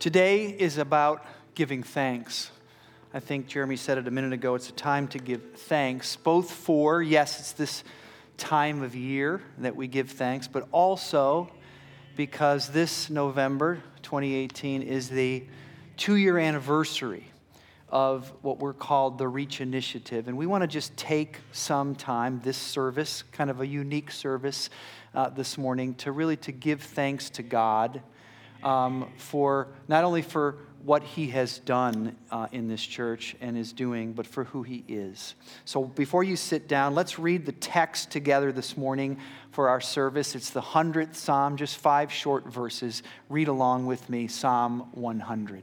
Today is about giving thanks. I think Jeremy said it a minute ago. It's a time to give thanks, both for, yes, it's this time of year that we give thanks, but also because this November 2018 is the two year anniversary of what we're called the Reach Initiative. And we want to just take some time, this service, kind of a unique service uh, this morning, to really to give thanks to God um, for not only for what he has done uh, in this church and is doing, but for who he is. So before you sit down, let's read the text together this morning for our service. It's the 100th Psalm, just five short verses. Read along with me Psalm 100.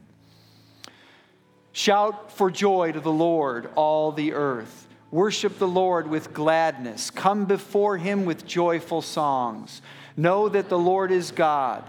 Shout for joy to the Lord, all the earth. Worship the Lord with gladness. Come before him with joyful songs. Know that the Lord is God.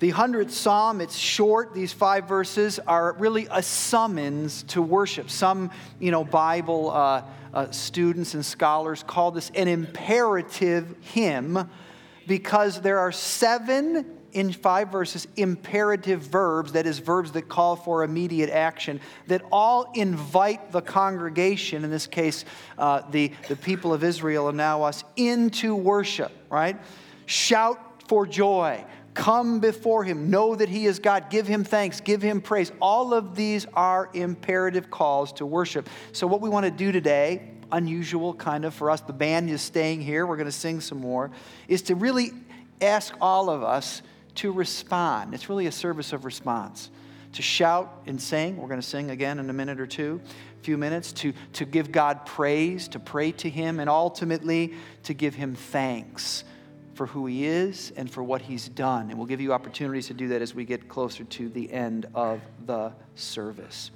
The 100th Psalm, it's short. These five verses are really a summons to worship. Some, you know, Bible uh, uh, students and scholars call this an imperative hymn because there are seven in five verses imperative verbs, that is, verbs that call for immediate action, that all invite the congregation, in this case, uh, the, the people of Israel and now us, into worship, right? Shout for joy Come before him. Know that he is God. Give him thanks. Give him praise. All of these are imperative calls to worship. So, what we want to do today, unusual kind of for us, the band is staying here. We're going to sing some more, is to really ask all of us to respond. It's really a service of response. To shout and sing. We're going to sing again in a minute or two, a few minutes. To, to give God praise, to pray to him, and ultimately to give him thanks for who he is and for what he's done. And we'll give you opportunities to do that as we get closer to the end of the service.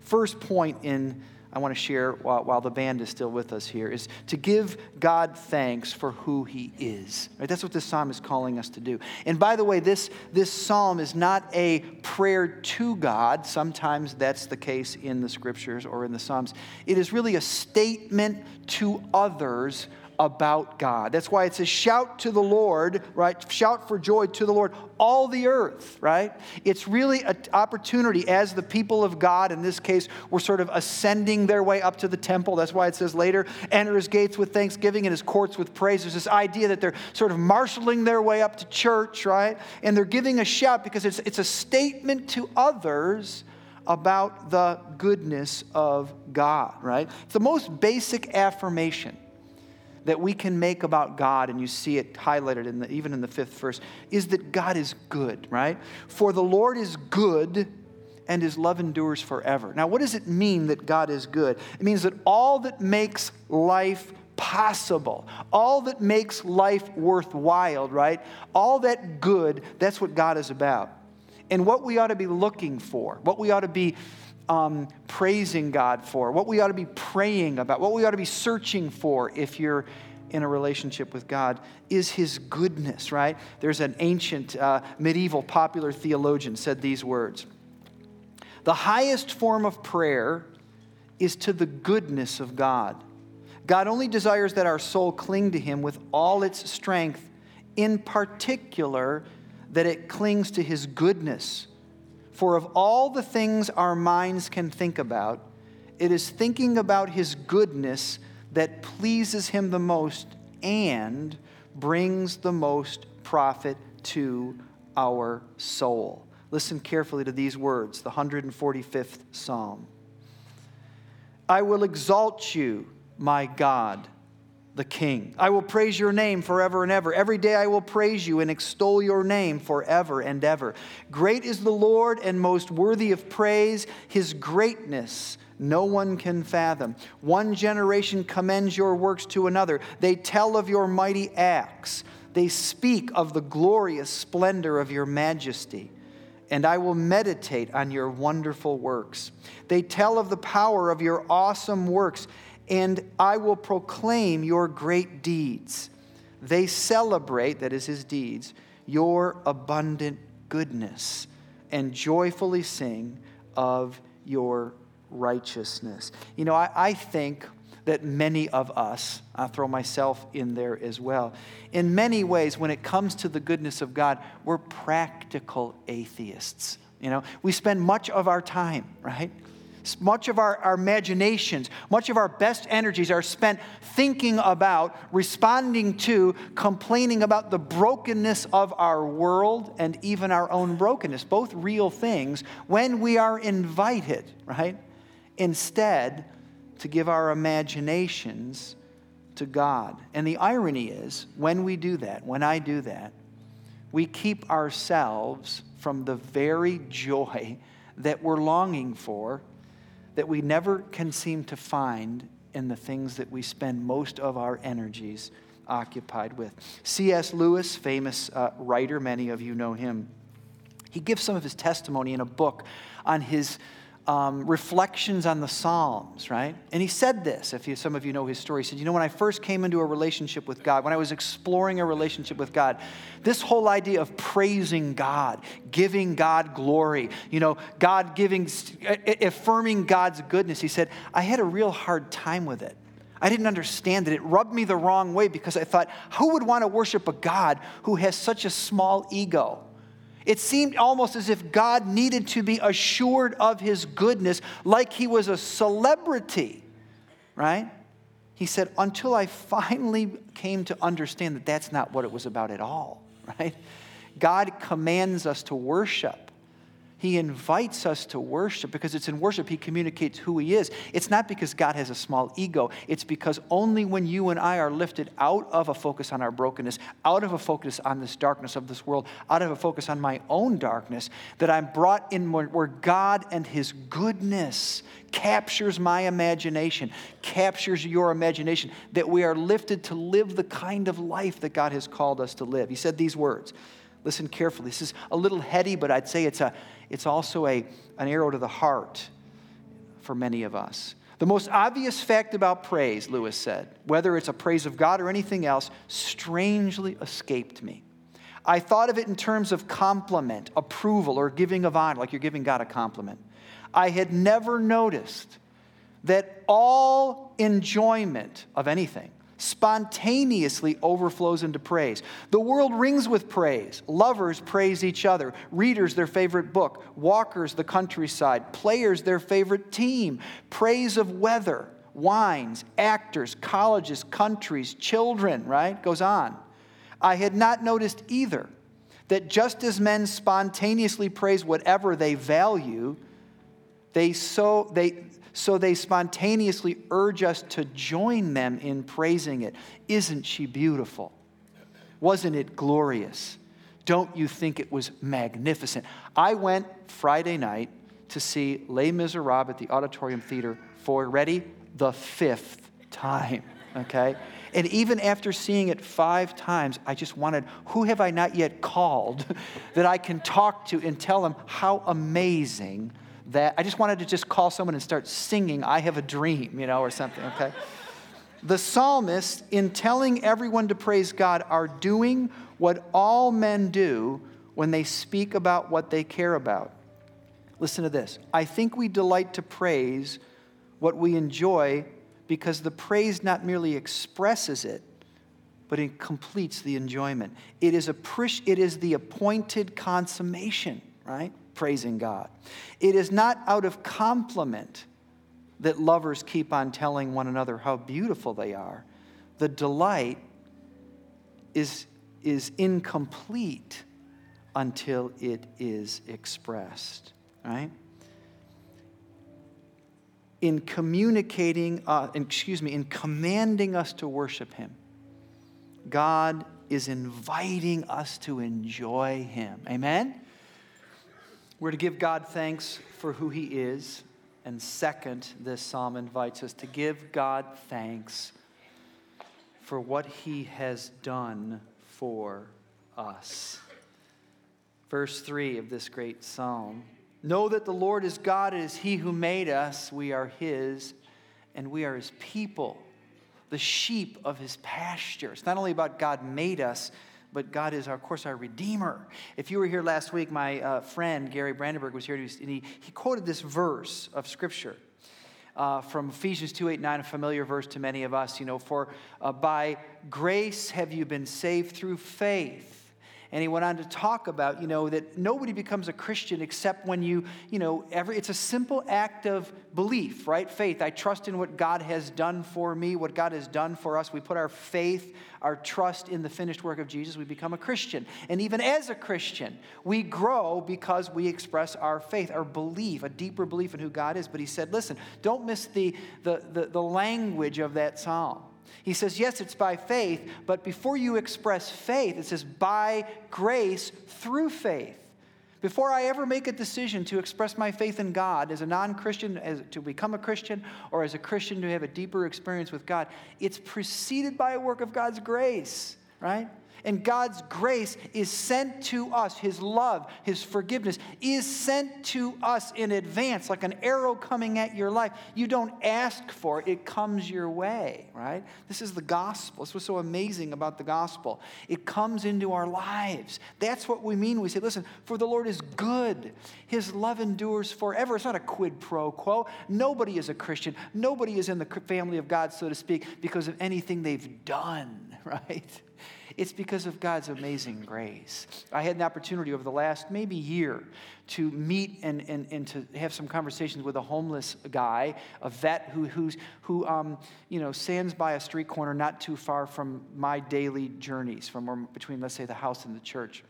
First point in I want to share while, while, the band is still with us here is to give God thanks for who He is. Right? That's what this psalm is calling us to do. And by the way, this, this psalm is not a prayer to God. Sometimes that's the case in the scriptures or in the psalms. It is really a statement to others about God. That's why it says, shout to the Lord, right? Shout for joy to the Lord, all the earth, right? It's really an opportunity as the people of God, in this case, were sort of ascending their way up to the temple. That's why it says later, enter his gates with thanksgiving and his courts with praise. There's this idea that they're sort of marshaling their way up to church, right? And they're giving a shout because it's, it's a statement to others about the goodness of God, right? It's the most basic affirmation that we can make about God, and you see it highlighted in the, even in the fifth verse, is that God is good, right? For the Lord is good and his love endures forever. Now, what does it mean that God is good? It means that all that makes life possible, all that makes life worthwhile, right? All that good, that's what God is about. And what we ought to be looking for, what we ought to be um, praising God for, what we ought to be praying about, what we ought to be searching for if you're in a relationship with God is His goodness, right? There's an ancient, uh, medieval, popular theologian said these words The highest form of prayer is to the goodness of God. God only desires that our soul cling to Him with all its strength, in particular, that it clings to His goodness for of all the things our minds can think about, it is thinking about his goodness that pleases him the most and brings the most profit to our soul. Listen carefully to these words, the 145th Psalm. I will exalt you, my God the King. I will praise your name forever and ever. Every day I will praise you and extol your name forever and ever. Great is the Lord and most worthy of praise. His greatness no one can fathom. One generation commends your works to another. They tell of your mighty acts. They speak of the glorious splendor of your majesty. and I will meditate on your wonderful works. They tell of the power of your awesome works, and I will proclaim your great deeds. They celebrate, that is his deeds, your abundant goodness, and joyfully sing of your righteousness. You know, I, I think that many of us, I throw myself in there as well, in many ways, when it comes to the goodness of God, we're practical atheists. You know, we spend much of our time, right? Much of our, our imaginations, much of our best energies are spent thinking about, responding to, complaining about the brokenness of our world and even our own brokenness, both real things, when we are invited, right? Instead, to give our imaginations to God. And the irony is, when we do that, when I do that, we keep ourselves from the very joy that we're longing for that we never can seem to find in the things that we spend most of our energies occupied with. C.S. Lewis, famous uh, writer, many of you know him, he gives some of his testimony in a book on his um, reflections on the Psalms, right? And he said this, if you, some of you know his story, he said, You know, when I first came into a relationship with God, when I was exploring a relationship with God, this whole idea of praising God, giving God glory, you know, God giving, affirming God's goodness, he said, I had a real hard time with it. I didn't understand it. It rubbed me the wrong way because I thought, who would want to worship a God who has such a small ego? It seemed almost as if God needed to be assured of his goodness like he was a celebrity, right? He said, until I finally came to understand that that's not what it was about at all, right? God commands us to worship. He invites us to worship because it's in worship He communicates who He is. It's not because God has a small ego, it's because only when you and I are lifted out of a focus on our brokenness, out of a focus on this darkness of this world, out of a focus on my own darkness, that I'm brought in where God and His goodness captures my imagination, captures your imagination, that we are lifted to live the kind of life that God has called us to live. He said these words. Listen carefully. This is a little heady, but I'd say it's, a, it's also a, an arrow to the heart for many of us. The most obvious fact about praise, Lewis said, whether it's a praise of God or anything else, strangely escaped me. I thought of it in terms of compliment, approval, or giving of honor, like you're giving God a compliment. I had never noticed that all enjoyment of anything spontaneously overflows into praise. The world rings with praise. Lovers praise each other, readers their favorite book, walkers the countryside, players their favorite team, praise of weather, wines, actors, colleges, countries, children, right? Goes on. I had not noticed either that just as men spontaneously praise whatever they value, they so they so they spontaneously urge us to join them in praising it. Isn't she beautiful? Wasn't it glorious? Don't you think it was magnificent? I went Friday night to see Les Miserables at the Auditorium Theater for, ready, the fifth time, okay? And even after seeing it five times, I just wanted, who have I not yet called that I can talk to and tell them how amazing that I just wanted to just call someone and start singing, I have a dream, you know, or something, okay? the psalmists, in telling everyone to praise God, are doing what all men do when they speak about what they care about. Listen to this. I think we delight to praise what we enjoy because the praise not merely expresses it, but it completes the enjoyment. It is, a, it is the appointed consummation, right? Praising God. It is not out of compliment that lovers keep on telling one another how beautiful they are. The delight is, is incomplete until it is expressed, right? In communicating, uh, excuse me, in commanding us to worship Him, God is inviting us to enjoy Him. Amen? We're to give God thanks for who He is. And second, this psalm invites us to give God thanks for what He has done for us. Verse 3 of this great psalm Know that the Lord is God, it is He who made us, we are His, and we are His people, the sheep of His pasture. It's not only about God made us, but God is, of course, our Redeemer. If you were here last week, my uh, friend Gary Brandenburg was here, and he, he quoted this verse of Scripture. Uh, from Ephesians 2 8 9, a familiar verse to many of us, you know, for uh, by grace have you been saved through faith and he went on to talk about, you know, that nobody becomes a Christian except when you, you know, every, it's a simple act of belief, right? Faith. I trust in what God has done for me, what God has done for us. We put our faith, our trust in the finished work of Jesus. We become a Christian. And even as a Christian, we grow because we express our faith, our belief, a deeper belief in who God is. But he said, listen, don't miss the, the, the, the language of that psalm. He says, yes, it's by faith, but before you express faith, it says by grace through faith. Before I ever make a decision to express my faith in God as a non Christian, to become a Christian, or as a Christian to have a deeper experience with God, it's preceded by a work of God's grace, right? And God's grace is sent to us. His love, His forgiveness is sent to us in advance, like an arrow coming at your life. You don't ask for it, it comes your way, right? This is the gospel. This was so amazing about the gospel. It comes into our lives. That's what we mean. We say, listen, for the Lord is good, His love endures forever. It's not a quid pro quo. Nobody is a Christian, nobody is in the family of God, so to speak, because of anything they've done, right? It's because of God's amazing grace. I had an opportunity over the last maybe year to meet and, and, and to have some conversations with a homeless guy, a vet who, who's, who um, you know, stands by a street corner not too far from my daily journeys, from between, let's say, the house and the church.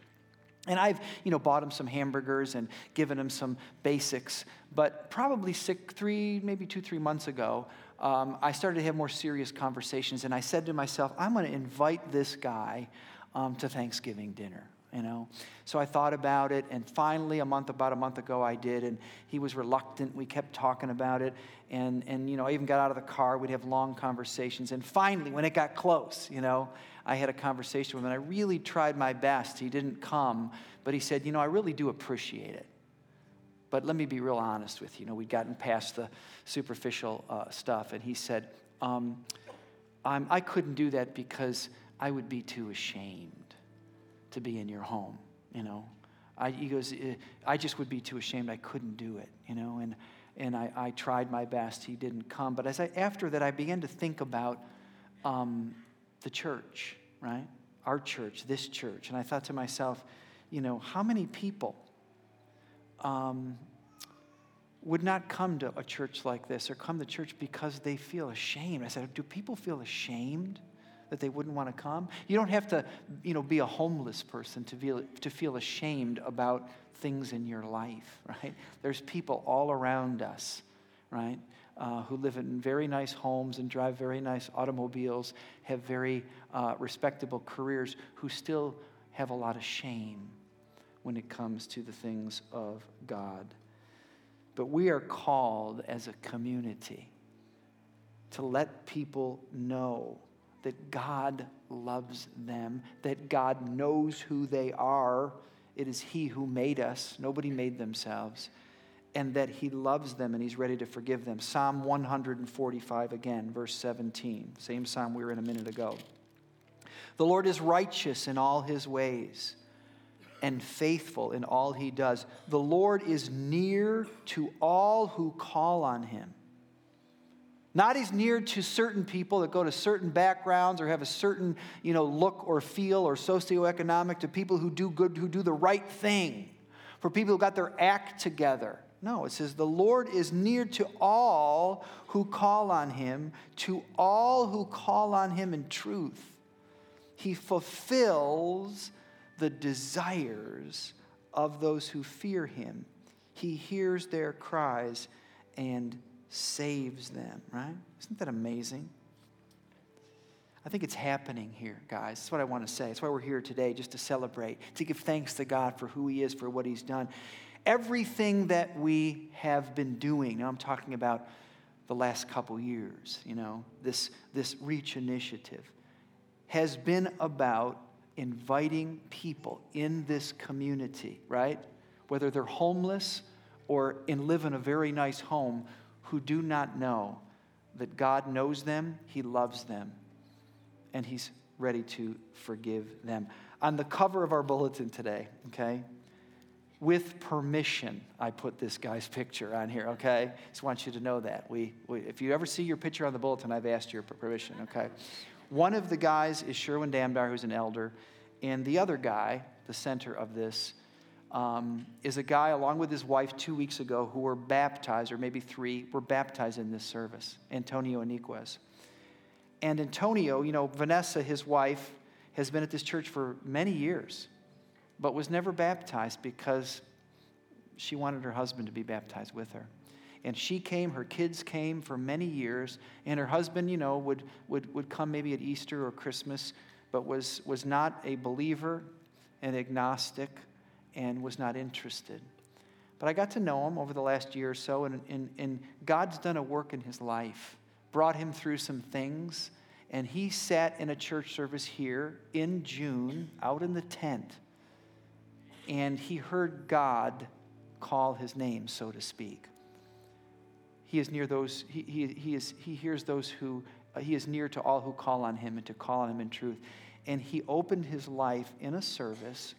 And I've, you know, bought him some hamburgers and given him some basics. But probably six, three, maybe two, three months ago, um, I started to have more serious conversations. And I said to myself, I'm going to invite this guy um, to Thanksgiving dinner. You know, so I thought about it, and finally, a month about a month ago, I did, and he was reluctant. We kept talking about it, and and you know, I even got out of the car. We'd have long conversations, and finally, when it got close, you know, I had a conversation with him, and I really tried my best. He didn't come, but he said, you know, I really do appreciate it. But let me be real honest with you. You know, we'd gotten past the superficial uh, stuff, and he said, um, I couldn't do that because I would be too ashamed to be in your home, you know. I, he goes, eh, I just would be too ashamed. I couldn't do it, you know. And, and I, I tried my best. He didn't come. But as I, after that, I began to think about um, the church, right? Our church, this church. And I thought to myself, you know, how many people um, would not come to a church like this or come to church because they feel ashamed. I said, Do people feel ashamed that they wouldn't want to come? You don't have to, you know, be a homeless person to feel, to feel ashamed about things in your life, right? There's people all around us, right? Uh, who live in very nice homes and drive very nice automobiles, have very uh, respectable careers, who still have a lot of shame when it comes to the things of God. But we are called as a community to let people know that God loves them, that God knows who they are. It is He who made us, nobody made themselves, and that He loves them and He's ready to forgive them. Psalm 145 again, verse 17, same psalm we were in a minute ago. The Lord is righteous in all His ways and faithful in all he does. The Lord is near to all who call on him. Not as near to certain people that go to certain backgrounds or have a certain, you know, look or feel or socioeconomic to people who do good, who do the right thing, for people who got their act together. No, it says the Lord is near to all who call on him, to all who call on him in truth. He fulfills the desires of those who fear him. He hears their cries and saves them, right? Isn't that amazing? I think it's happening here, guys. That's what I want to say. That's why we're here today, just to celebrate, to give thanks to God for who He is, for what He's done. Everything that we have been doing, now I'm talking about the last couple years, you know, this, this Reach initiative, has been about inviting people in this community, right? Whether they're homeless or in live in a very nice home who do not know that God knows them, He loves them, and He's ready to forgive them. On the cover of our bulletin today, okay, with permission, I put this guy's picture on here, okay? Just want you to know that. We, we, if you ever see your picture on the bulletin, I've asked your permission, okay? One of the guys is Sherwin Damdar, who's an elder, and the other guy, the center of this, um, is a guy, along with his wife, two weeks ago, who were baptized, or maybe three, were baptized in this service, Antonio Iniguez. And Antonio, you know, Vanessa, his wife, has been at this church for many years, but was never baptized because she wanted her husband to be baptized with her. And she came, her kids came for many years, and her husband, you know, would, would, would come maybe at Easter or Christmas, but was, was not a believer, an agnostic, and was not interested. But I got to know him over the last year or so, and, and, and God's done a work in his life, brought him through some things. And he sat in a church service here in June, out in the tent, and he heard God call his name, so to speak. He is near those, he, he, he, is, he hears those who, uh, he is near to all who call on him and to call on him in truth. And he opened his life in a service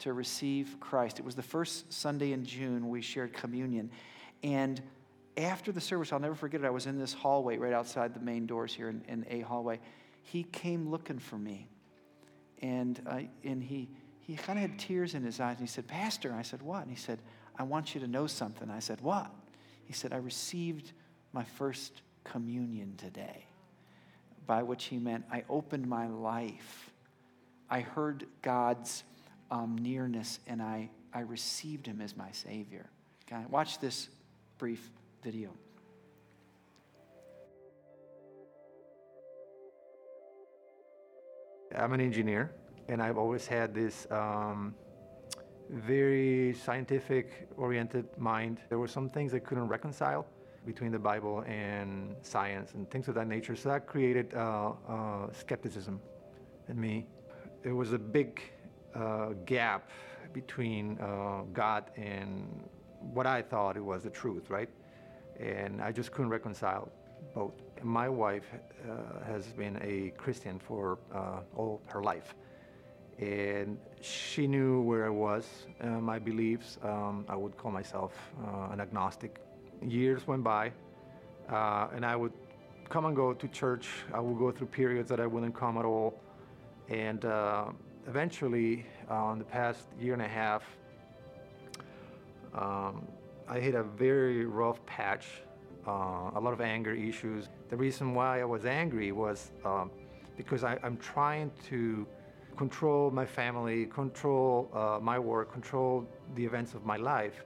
to receive Christ. It was the first Sunday in June we shared communion. And after the service, I'll never forget it, I was in this hallway right outside the main doors here in, in A hallway. He came looking for me. And, uh, and he, he kind of had tears in his eyes. And he said, Pastor, I said, what? And he said, I want you to know something. I said, what? He said, I received my first communion today, by which he meant I opened my life. I heard God's um, nearness, and I, I received him as my Savior. Watch this brief video. I'm an engineer, and I've always had this um, very scientific oriented mind. There were some things I couldn't reconcile between the Bible and science and things of that nature. So that created uh, uh, skepticism in me. There was a big uh, gap between uh, God and what I thought it was the truth, right? And I just couldn't reconcile both. My wife uh, has been a Christian for uh, all her life. And she knew where I was, uh, my beliefs. Um, I would call myself uh, an agnostic. Years went by, and I would come and go to church. I would go through periods that I wouldn't come at all. And eventually, uh, in the past year and a half, um, I hit a very rough patch, uh, a lot of anger issues. The reason why I was angry was um, because I, am trying to control my family, control uh, my work, control the events of my life.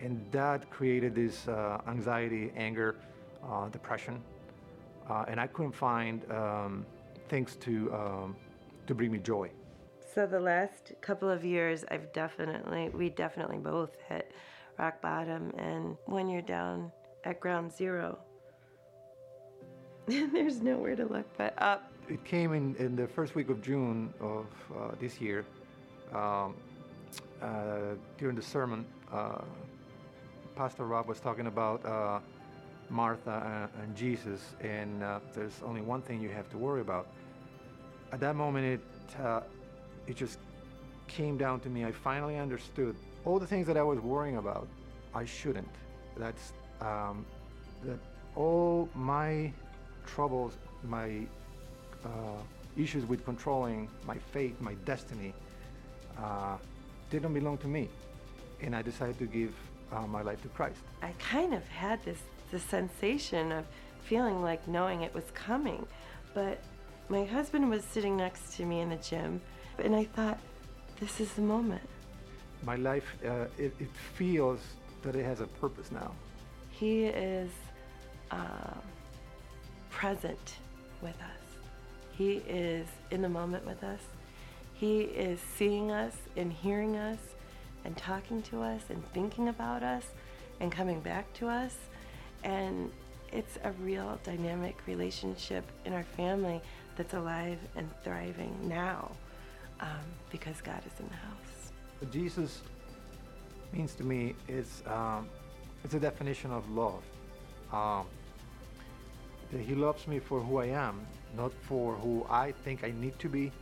And that created this uh, anxiety, anger, uh, depression. Uh, and I couldn't find um, things to, um, to bring me joy. So the last couple of years, I've definitely, we definitely both hit rock bottom. And when you're down at ground zero, there's nowhere to look but up. It came in, in the first week of June of uh, this year. Um, uh, during the sermon, uh, Pastor Rob was talking about uh, Martha and, and, Jesus, and uh, there's only one thing you have to worry about. At that moment, it uh, it just came down to me. I finally understood all the things that I was worrying about. I shouldn't. That's um, that all my troubles, my uh, issues with controlling my fate, my destiny, uh, didn't belong to me, and I decided to give uh, my life to Christ. I kind of had this the sensation of feeling like knowing it was coming, but my husband was sitting next to me in the gym and I thought, this is the moment. My life, uh, it, it, feels that it has a purpose now. He is uh, present with us. He is in the moment with us. He is seeing us and hearing us and talking to us and thinking about us and coming back to us. And it's a real dynamic relationship in our family that's alive and thriving now. um, because God is in the house. Jesus means to me is um, it's a definition of love. Um, He loves me for who I am, not for who I think I need to be.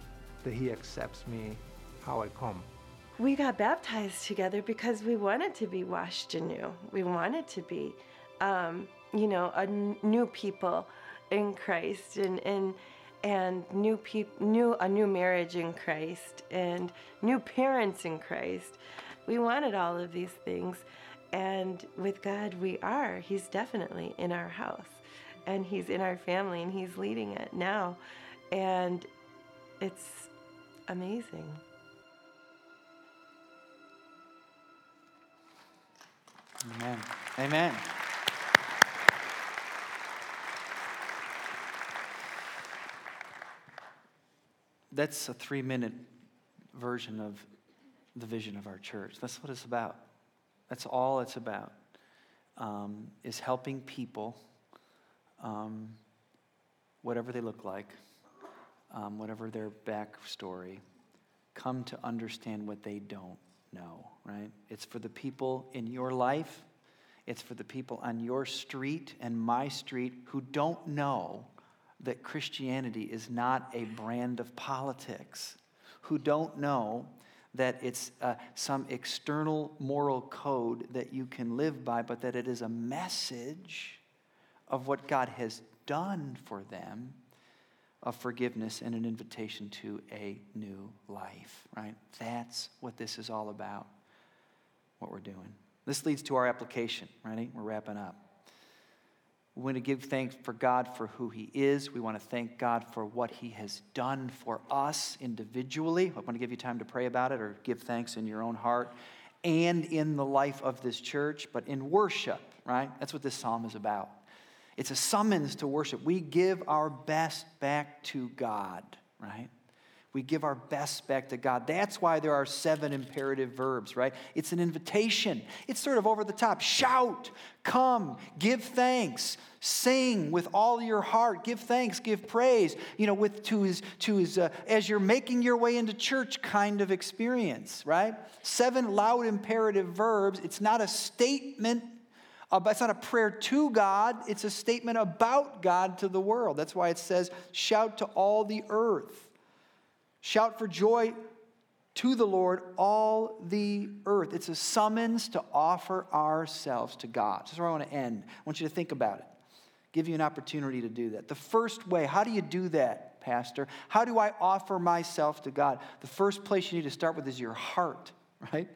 That He accepts me how I come. We got baptized together because we wanted to be washed anew. We wanted to be, um, you know, a n- new people in Christ and and and new peop- new a new marriage in Christ and new parents in Christ. We wanted all of these things, and with God, we are. He's definitely in our house, and He's in our family, and He's leading it now, and it's amazing. Amen. Amen. That's a three minute version of the vision of our church. That's what it's about. That's all it's about, um, is helping people, um, whatever they look like, um, whatever their backstory, come to understand what they don't know, right? It's for the people in your life, it's for the people on your street and my street who don't know that Christianity is not a brand of politics, who don't know that it's uh, some external moral code that you can live by, but that it is a message of what God has done for them of forgiveness and an invitation to a new life, right? That's what this is all about, what we're doing. This leads to our application, Ready? We're wrapping up. We want to give thanks for God for who He is. We want to thank God for what He has done for us individually. I want to give you time to pray about it or give thanks in your own heart and in the life of this church, but in worship, right? That's what this psalm is about. It's a summons to worship. We give our best back to God, right? We give our best back to God. That's why there are seven imperative verbs, right? It's an invitation. It's sort of over the top. Shout, come, give thanks, sing with all your heart, give thanks, give praise, you know, with to his to his uh, as you're making your way into church kind of experience, right? Seven loud imperative verbs. It's not a statement Uh, it's not a prayer to God, it's a statement about God to the world. That's why it says, Shout to all the earth. Shout for joy to the Lord, all the earth. It's a summons to offer ourselves to God. This is where I want to end. I want you to think about it, give you an opportunity to do that. The first way, how do you do that, Pastor? How do I offer myself to God? The first place you need to start with is your heart, right?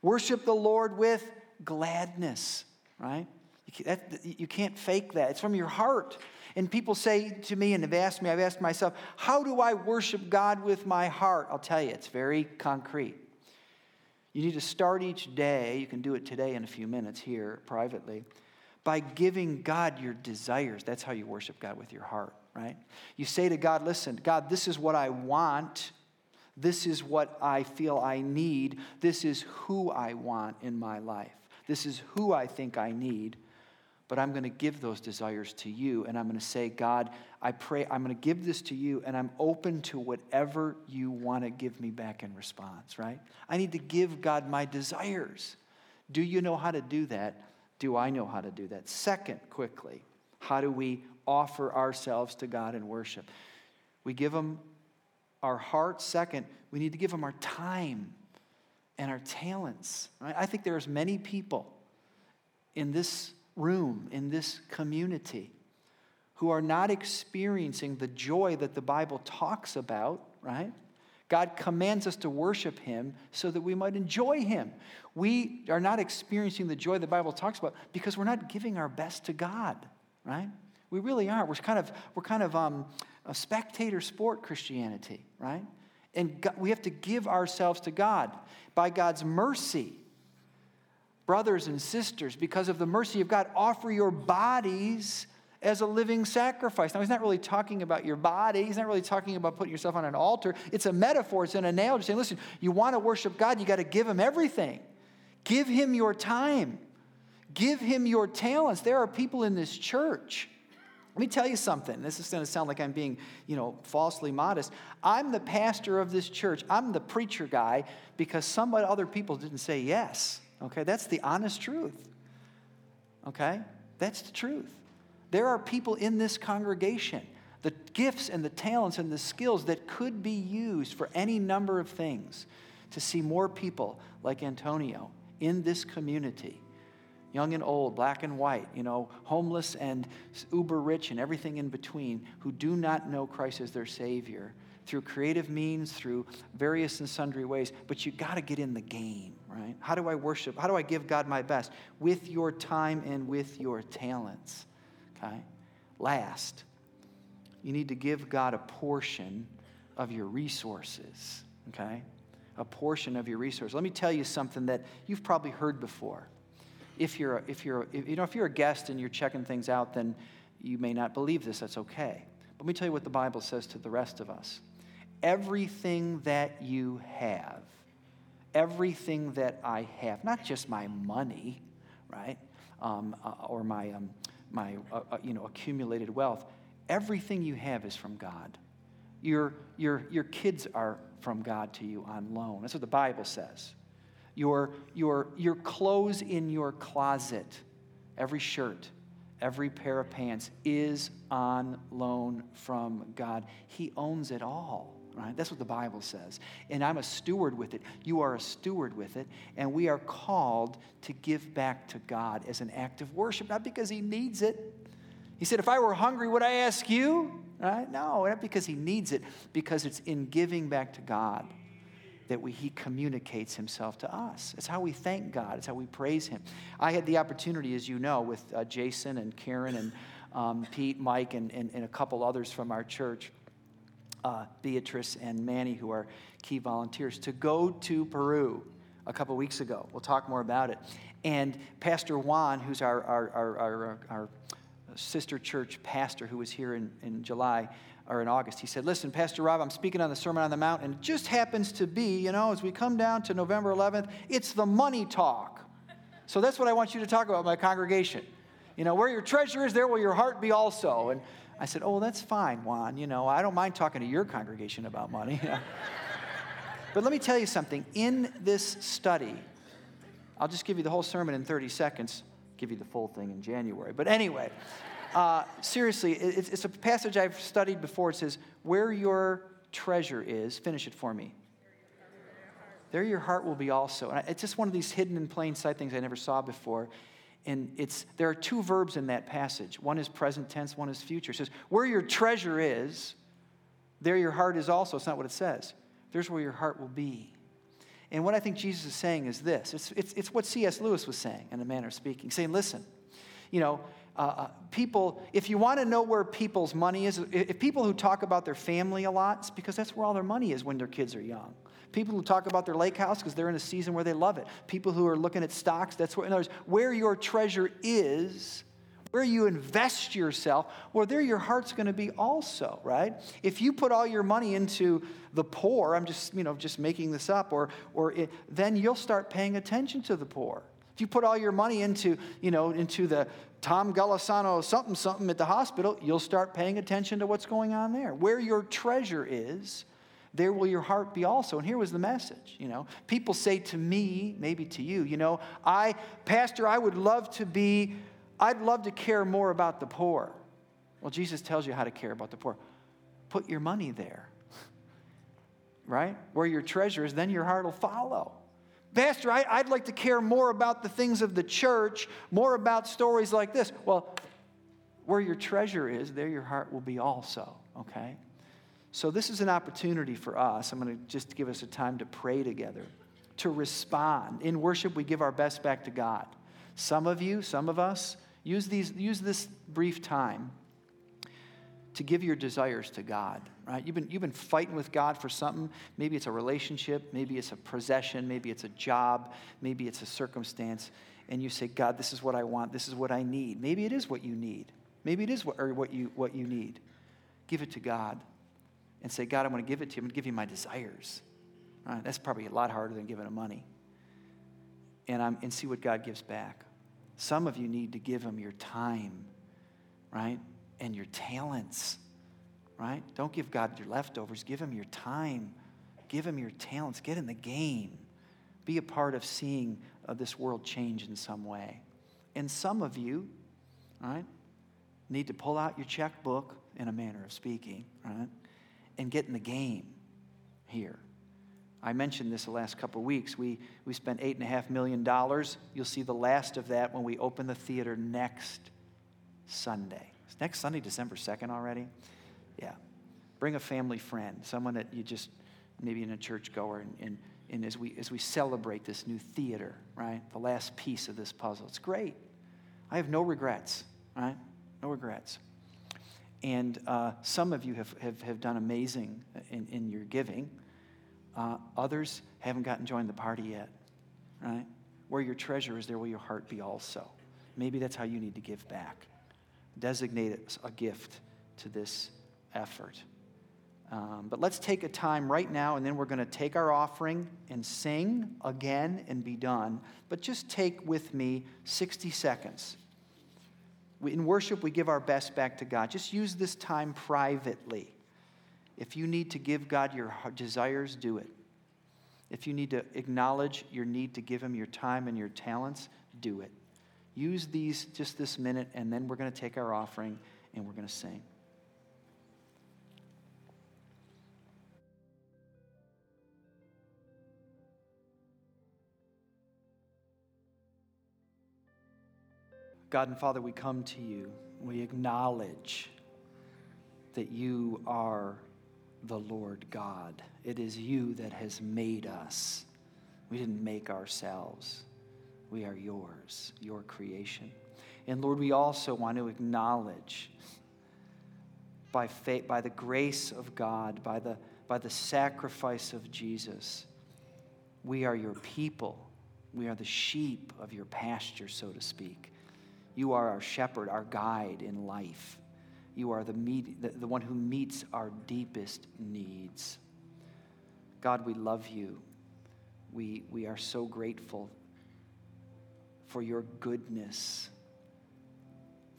Worship the Lord with gladness, right? You can't fake that. It's from your heart. And people say to me, and have asked me, I've asked myself, how do I worship God with my heart? I'll tell you, it's very concrete. You need to start each day, you can do it today in a few minutes here privately, by giving God your desires. That's how you worship God with your heart, right? You say to God, listen, God, this is what I want. This is what I feel I need. This is who I want in my life. This is who I think I need but I'm going to give those desires to you. And I'm going to say, God, I pray, I'm going to give this to you, and I'm open to whatever you want to give me back in response, right? I need to give God my desires. Do you know how to do that? Do I know how to do that? Second, quickly, how do we offer ourselves to God in worship? We give Him our heart. Second, we need to give Him our time and our talents. Right? I think there's many people in this room, in this community, who are not experiencing the joy that the Bible talks about, right? God commands us to worship Him so that we might enjoy Him. We are not experiencing the joy the Bible talks about because we're not giving our best to God, right? We really aren't. We're kind of, we're kind of um, a spectator sport Christianity, right? And we have to give ourselves to God by God's mercy brothers and sisters, because of the mercy of God, offer your bodies as a living sacrifice. Now, he's not really talking about your body. He's not really talking about putting yourself on an altar. It's a metaphor, it's an analogy saying, listen, you want to worship God, you got to give him everything. Give him your time, give him your talents. There are people in this church Let me tell you something. This is going to sound like I'm being, you know, falsely modest. I'm the pastor of this church. I'm the preacher guy because some other people didn't say yes. Okay? That's the honest truth. Okay? That's the truth. There are people in this congregation, the gifts and the talents and the skills that could be used for any number of things to see more people like Antonio in this community young and old, black and white, you know, homeless and uber rich and everything in between, who do not know Christ as their Savior through creative means, through various and sundry ways. But you got to get in the game, right? How do I worship? How do I give God my best? With your time and with your talents, okay? Last, you need to give God a portion of your resources, okay? A portion of your resources. Let me tell you something that you've probably heard before if you're, if you're, if, you know, if you're a guest and you're checking things out, then you may not believe this. That's okay. But let me tell you what the Bible says to the rest of us. Everything that you have, everything that I have, not just my money, right, um, uh, or my, um, my uh, uh, you know, accumulated wealth, everything you have is from God. Your, your, your kids are from God to you on loan. That's what the Bible says your, your, your clothes in your closet, every shirt, every pair of pants is on loan from God. He owns it all. Right? That's what the Bible says. And I'm a steward with it. You are a steward with it. And we are called to give back to God as an act of worship, not because He needs it. He said, If I were hungry, would I ask you? Right? No, not because He needs it, because it's in giving back to God that we, he communicates himself to us. It's how we thank God, it's how we praise him. I had the opportunity, as you know, with uh, Jason and Karen and um, Pete, Mike, and, and, and, a couple others from our church, uh, Beatrice and Manny, who are key volunteers, to go to Peru a couple weeks ago. We'll talk more about it. And Pastor Juan, who's our, our, our, our, our sister church pastor who was here in, in July, or in August, he said, Listen, Pastor Rob, I'm speaking on the Sermon on the Mount, and it just happens to be, you know, as we come down to November 11th, it's the money talk. So that's what I want you to talk about, my congregation. You know, where your treasure is, there will your heart be also. And I said, Oh, that's fine, Juan. You know, I don't mind talking to your congregation about money. but let me tell you something. In this study, I'll just give you the whole sermon in 30 seconds, give you the full thing in January. But anyway, uh, seriously, it's, it's a passage I've studied before. It says, Where your treasure is, finish it for me. There your heart will be also. And it's just one of these hidden in plain sight things I never saw before. And it's, there are two verbs in that passage. One is present tense, one is future. It says, Where your treasure is, there your heart is also. It's not what it says. There's where your heart will be. And what I think Jesus is saying is this it's, it's, it's what C.S. Lewis was saying in a manner of speaking, saying, Listen, you know, uh, uh, people, if you want to know where people's money is, if people who talk about their family a lot, it's because that's where all their money is when their kids are young. People who talk about their lake house because they're in a season where they love it. People who are looking at stocks, that's where, in other words, where your treasure is, where you invest yourself, well, there your heart's going to be also, right? If you put all your money into the poor, I'm just, you know, just making this up, or, or it, then you'll start paying attention to the poor. If you put all your money into, you know, into the Tom Golisano something something at the hospital, you'll start paying attention to what's going on there. Where your treasure is, there will your heart be also. And here was the message, you know. People say to me, maybe to you, you know, I, Pastor, I would love to be, I'd love to care more about the poor. Well, Jesus tells you how to care about the poor. Put your money there, right? Where your treasure is, then your heart will follow. Pastor, I, would like to care more about the things of the church, more about stories like this. Well, where your treasure is, there your heart will be also, okay? So, this is an opportunity for us. I'm going to just give us a time to pray together, to respond. In worship, we give our best back to God. Some of you, some of us, use, these, use this brief time to give your desires to God, right? You've been, you've been fighting with God for something. Maybe it's a relationship, maybe it's a possession, maybe it's a job, maybe it's a circumstance. And you say, God, this is what I want, this is what I need. Maybe it is what you need. Maybe it is what, or what, you, what you need. Give it to God and say, God, I'm going to give it to you. I'm going to give you my desires. Right? That's probably a lot harder than giving him money. And, I'm, and see what God gives back. Some of you need to give him your time, right? and your talents, right? Don't give God your leftovers, give Him your time, give Him your talents, get in the game. Be a part of seeing uh, this world change in some way. And some of you, right, need to pull out your checkbook in a manner of speaking, right, and get in the game here. I mentioned this the last couple of weeks. We, we spent $8.5 million. You'll see the last of that when we open the theater next Sunday. Is next Sunday, December 2nd already? Yeah. Bring a family friend, someone that you just, maybe in a church goer, and, and, and as, we, as we celebrate this new theater, right? The last piece of this puzzle. It's great. I have no regrets, right? No regrets. And uh, some of you have, have, have done amazing in, in your giving. Uh, others haven't gotten joined the party yet, right? Where your treasure is, there will your heart be also. Maybe that's how you need to give back. Designate a gift to this effort. Um, but let's take a time right now, and then we're going to take our offering and sing again and be done. But just take with me 60 seconds. We, in worship, we give our best back to God. Just use this time privately. If you need to give God your desires, do it. If you need to acknowledge your need to give Him your time and your talents, do it. Use these just this minute, and then we're going to take our offering and we're going to sing. God and Father, we come to you. We acknowledge that you are the Lord God. It is you that has made us. We didn't make ourselves. We are yours, your creation. And Lord, we also want to acknowledge by faith, by the grace of God, by the, by the sacrifice of Jesus, we are your people. We are the sheep of your pasture, so to speak. You are our shepherd, our guide in life. You are the, meet, the, the one who meets our deepest needs. God, we love you. We, we are so grateful for your goodness,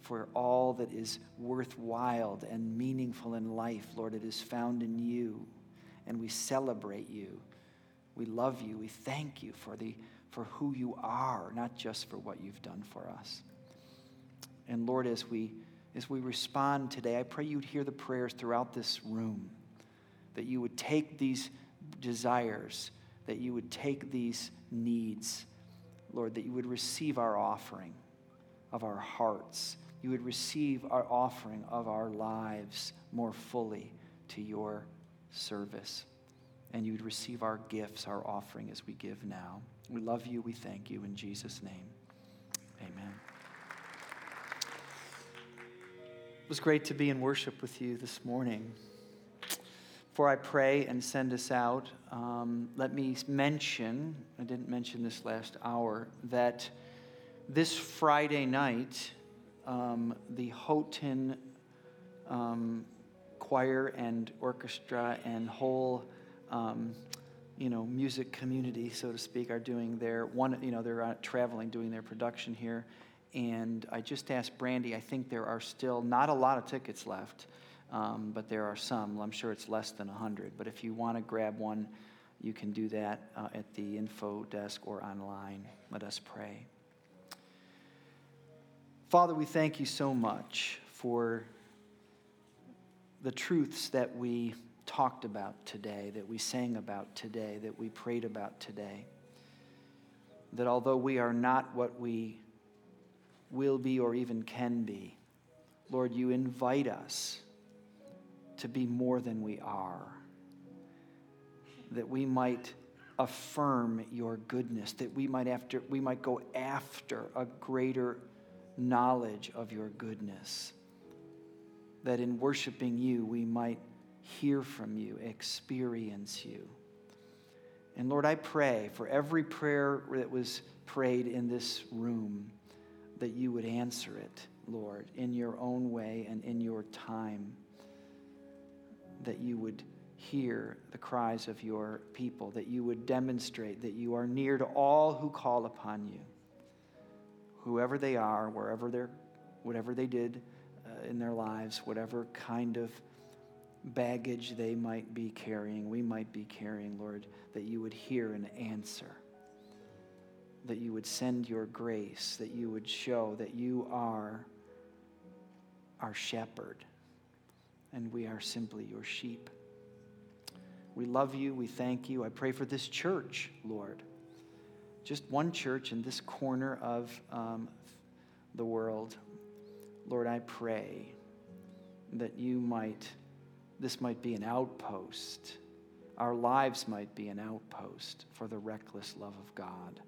for all that is worthwhile and meaningful in life, Lord. It is found in you, and we celebrate you. We love you. We thank you for, the, for who you are, not just for what you've done for us. And Lord, as we as we respond today, I pray you'd hear the prayers throughout this room, that you would take these desires, that you would take these needs, Lord, that you would receive our offering of our hearts. You would receive our offering of our lives more fully to your service. And you would receive our gifts, our offering as we give now. We love you. We thank you. In Jesus' name, amen. It was great to be in worship with you this morning. Before I pray and send us out, um, let me mention I didn't mention this last hour that this Friday night, um, the Houghton um, choir and orchestra and whole um, you know music community so to speak are doing their one you know they're uh, traveling doing their production here and I just asked Brandy, I think there are still not a lot of tickets left, um, but there are some. I'm sure it's less than 100. But if you want to grab one, you can do that uh, at the info desk or online. Let us pray. Father, we thank you so much for the truths that we talked about today, that we sang about today, that we prayed about today. That although we are not what we will be or even can be. Lord, you invite us to be more than we are, that we might affirm your goodness, that we might, after, we might go after a greater knowledge of your goodness, that in worshiping you, we might hear from you, experience you. And Lord, I pray for every prayer that was prayed in this room that you would answer it, Lord, in your own way and in your time. That you would hear the cries of your people, that you would demonstrate that you are near to all who call upon you, whoever they are, wherever they're, whatever they did uh, in their lives, whatever kind of baggage they might be carrying, we might be carrying, Lord, that you would hear and answer, that you would send your grace, that you would show that you are our shepherd, and we are simply your sheep. We love you. We thank you. I pray for this church, Lord. Just one church in this corner of um, the world. Lord, I pray that you might, this might be an outpost. Our lives might be an outpost for the reckless love of God.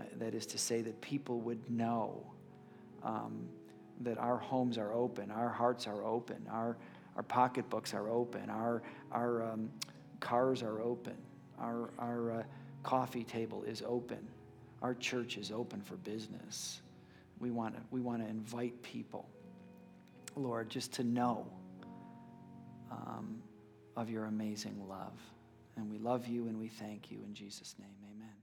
Uh, that is to say, that people would know um, that our homes are open, our hearts are open, our, our pocketbooks are open, our, our um, cars are open, our, our uh, coffee table is open, our church is open for business. We want to we want to invite people, Lord, just to know um, of your amazing love. And we love you and we thank you in Jesus' name. Amen.